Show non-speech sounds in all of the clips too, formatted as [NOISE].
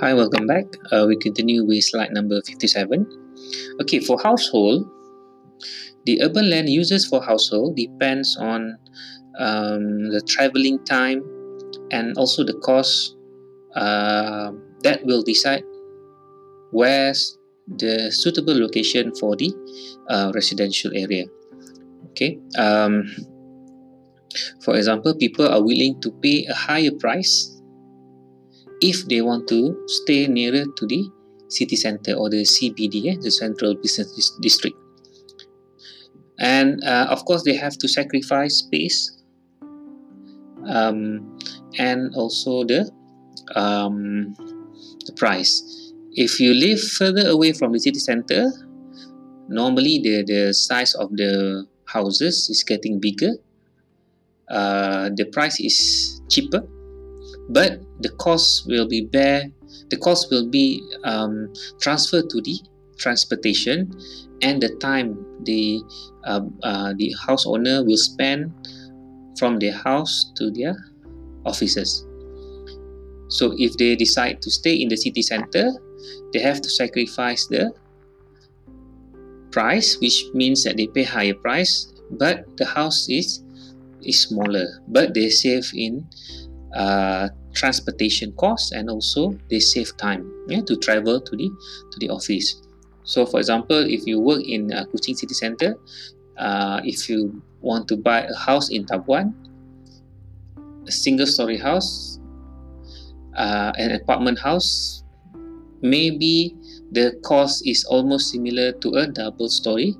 Hi, welcome back. Uh, we continue with slide number 57. Okay, for household, the urban land uses for household depends on um, the traveling time and also the cost uh, that will decide where's the suitable location for the uh, residential area. Okay, um, for example, people are willing to pay a higher price if they want to stay nearer to the city center or the CBD, eh, the Central Business District. And uh, of course, they have to sacrifice space um, and also the um, the price. If you live further away from the city center, normally the, the size of the houses is getting bigger. Uh, the price is cheaper but the cost will be bear the cost will be um, transferred to the transportation and the time the uh, uh, the house owner will spend from their house to their offices. So if they decide to stay in the city center they have to sacrifice the price which means that they pay higher price but the house is is smaller. But they save in uh, transportation costs and also they save time yeah, to travel to the to the office. So, for example, if you work in uh, Kuching City Center, uh, if you want to buy a house in Tabuan, a single-story house, uh, an apartment house, maybe the cost is almost similar to a double-story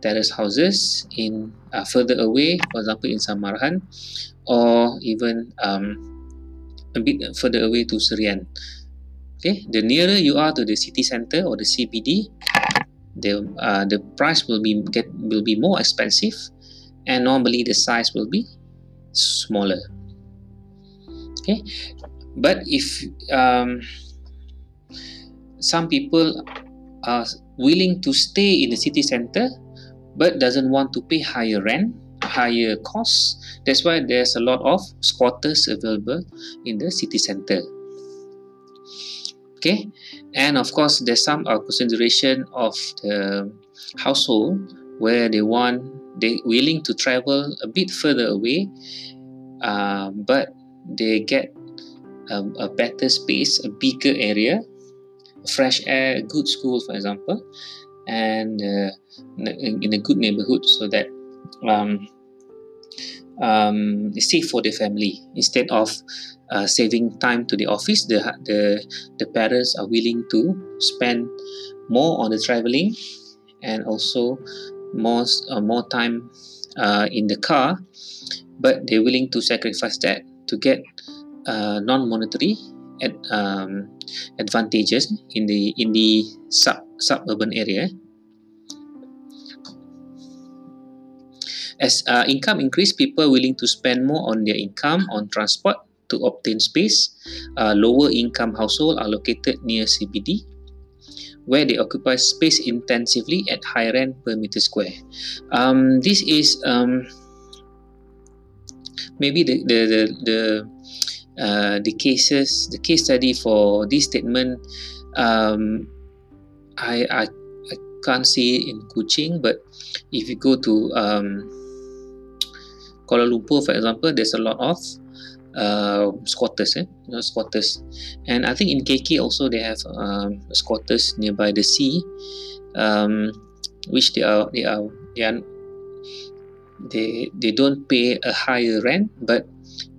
terrace houses in uh, further away, for example, in Samarahan, or even um, a bit further away to Serian. Okay, the nearer you are to the city center or the CBD, the uh, the price will be get will be more expensive, and normally the size will be smaller. Okay, but if um, some people are willing to stay in the city center but doesn't want to pay higher rent higher costs. That's why there's a lot of squatters available in the city center. Okay, and of course, there's some uh, consideration of the household where they want they willing to travel a bit further away, uh, but they get a, a better space, a bigger area, fresh air, good school, for example, and uh, in a good neighborhood, so that um, um, safe for the family. Instead of uh, saving time to the office the, the the parents are willing to spend more on the traveling and also more uh, more time uh, in the car. But they're willing to sacrifice that to get uh, non-monetary ad, um, advantages in the in the sub suburban area As uh, income increase, people willing to spend more on their income on transport to obtain space. Uh, lower income household are located near CBD, where they occupy space intensively at high rent per meter square. Um, this is um, maybe the the the, the uh, the cases the case study for this statement um, I, I can't see it in Kuching but if you go to um, Kuala Lumpur, for example, there's a lot of uh, squatters, eh? you know, squatters, and I think in KK also they have um, squatters nearby the sea, um, which they are they are they are they they don't pay a higher rent, but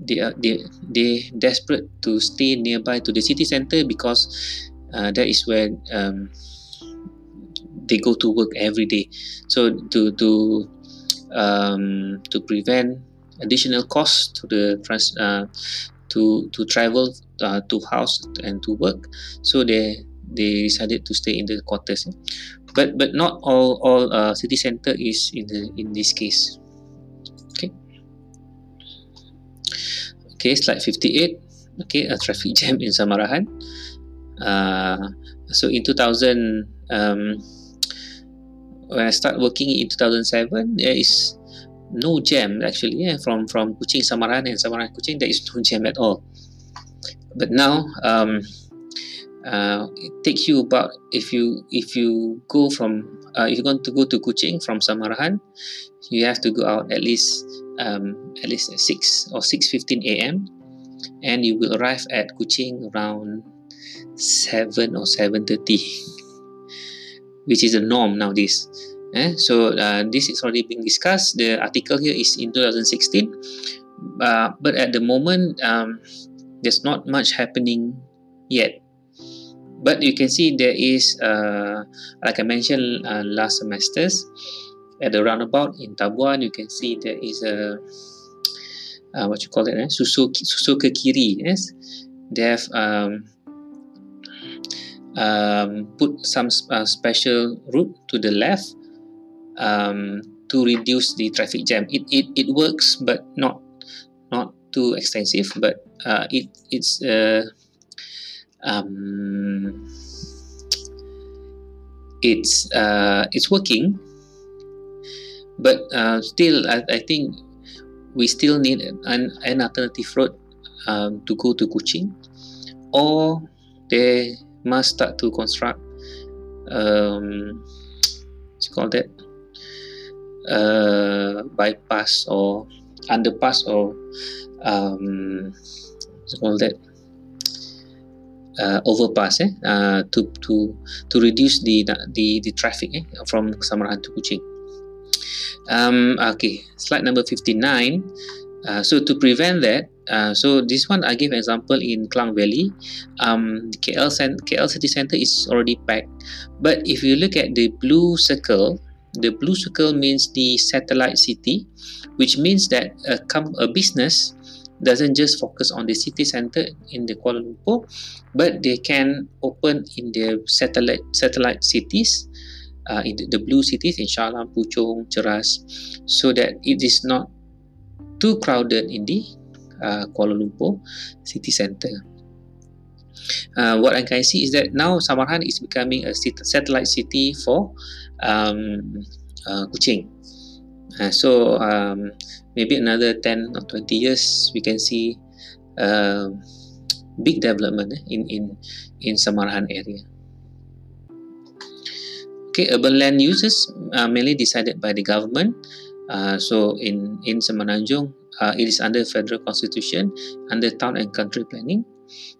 they are they they desperate to stay nearby to the city center because uh, that is where um, they go to work every day. So to to um, to prevent additional costs to the trans uh, to to travel uh, to house and to work. So they they decided to stay in the quarters. But but not all all uh, city center is in the in this case. Okay. Okay slide 58 okay a traffic [LAUGHS] jam in Samarahan. Uh, so in 2000 um, when I start working in 2007, there is no jam actually yeah, from from Kuching Samaran and Samaran Kuching there is no jam at all. But now um, uh, it takes you about if you if you go from uh, if you want to go to Kuching from Samarahan, you have to go out at least um, at least at six or six fifteen a.m. and you will arrive at Kuching around seven or seven thirty, which is the norm nowadays. Eh? So uh, this is already being discussed. The article here is in 2016, uh, but at the moment um, there's not much happening yet but you can see there is uh, like I mentioned uh, last semesters at the roundabout in Tabuan you can see there is a uh, what you call it eh? susu susu ke kiri yes they have um, um, put some uh, special route to the left um, to reduce the traffic jam. It, it, it works but not not too extensive but uh, it it's uh, um, it's uh, it's working, but uh, still, I, I think we still need an, an alternative road um, to go to Kuching, or they must start to construct um, what's called that uh, bypass or underpass or um, what's called that uh, overpass eh, uh, to to to reduce the the the traffic eh, from Samarahan to Kuching. Um, okay, slide number 59. Uh, so to prevent that, uh, so this one I give example in Klang Valley. Um, KL, KL City Center is already packed, but if you look at the blue circle, the blue circle means the satellite city, which means that a, a business doesn't just focus on the city center in the Kuala Lumpur, but they can open in the satellite satellite cities, uh, in the, the, blue cities in Shah Puchong, Cheras, so that it is not too crowded in the uh, Kuala Lumpur city center. Uh, what I can see is that now Samarhan is becoming a satellite city for um, uh, Kuching. Uh, so um, maybe another 10 or 20 years we can see uh, big development eh, in in in Samarahan area. Okay, urban land uses are mainly decided by the government. Uh, so in in Semenanjung, uh, it is under federal constitution, under town and country planning.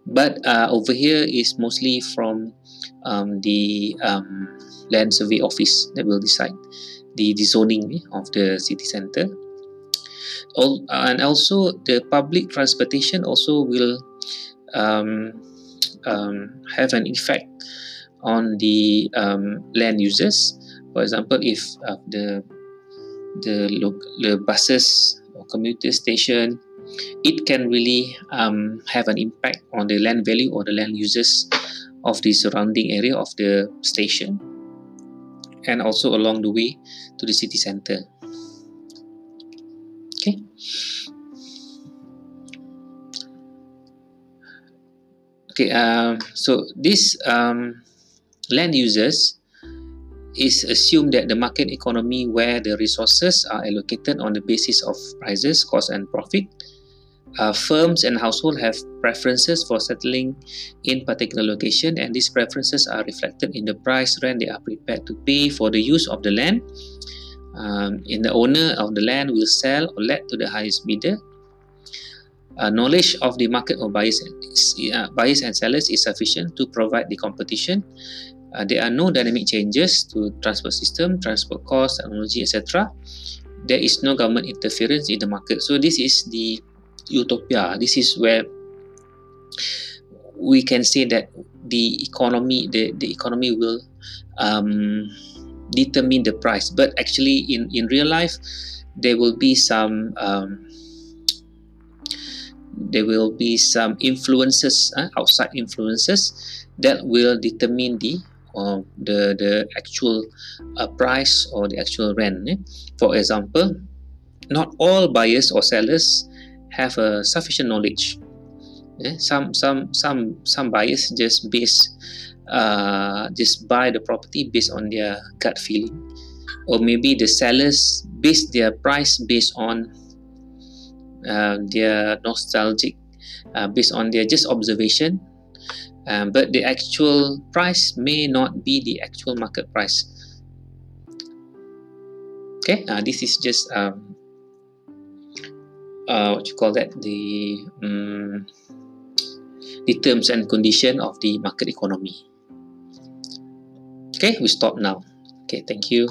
But uh, over here is mostly from um, the um, land survey office that will decide the, the zoning eh, of the city center all, and also the public transportation also will um, um, have an effect on the um, land users. For example, if uh, the the the buses or commuter station, it can really um, have an impact on the land value or the land users of the surrounding area of the station, and also along the way to the city center. Okay. Okay. Um, so this um, land users is assumed that the market economy where the resources are allocated on the basis of prices, cost, and profit. Uh, firms and households have preferences for settling in particular location, and these preferences are reflected in the price rent they are prepared to pay for the use of the land um, and the owner of the land will sell or let to the highest bidder. Uh, knowledge of the market of buyers, uh, buyers and sellers is sufficient to provide the competition. Uh, there are no dynamic changes to transport system, transport cost, technology, etc. There is no government interference in the market. So this is the utopia. This is where we can say that the economy, the, the economy will um, determine the price but actually in in real life there will be some um, there will be some influences uh, outside influences that will determine the uh, the the actual uh, price or the actual rent eh? for example not all buyers or sellers have a sufficient knowledge eh? some some some some buyers just base uh, just buy the property based on their gut feeling or maybe the sellers base their price based on uh, their nostalgic uh, based on their just observation um, but the actual price may not be the actual market price. Okay, uh, this is just um, uh, what you call that the um, the terms and condition of the market economy. Okay, we stop now. Okay, thank you.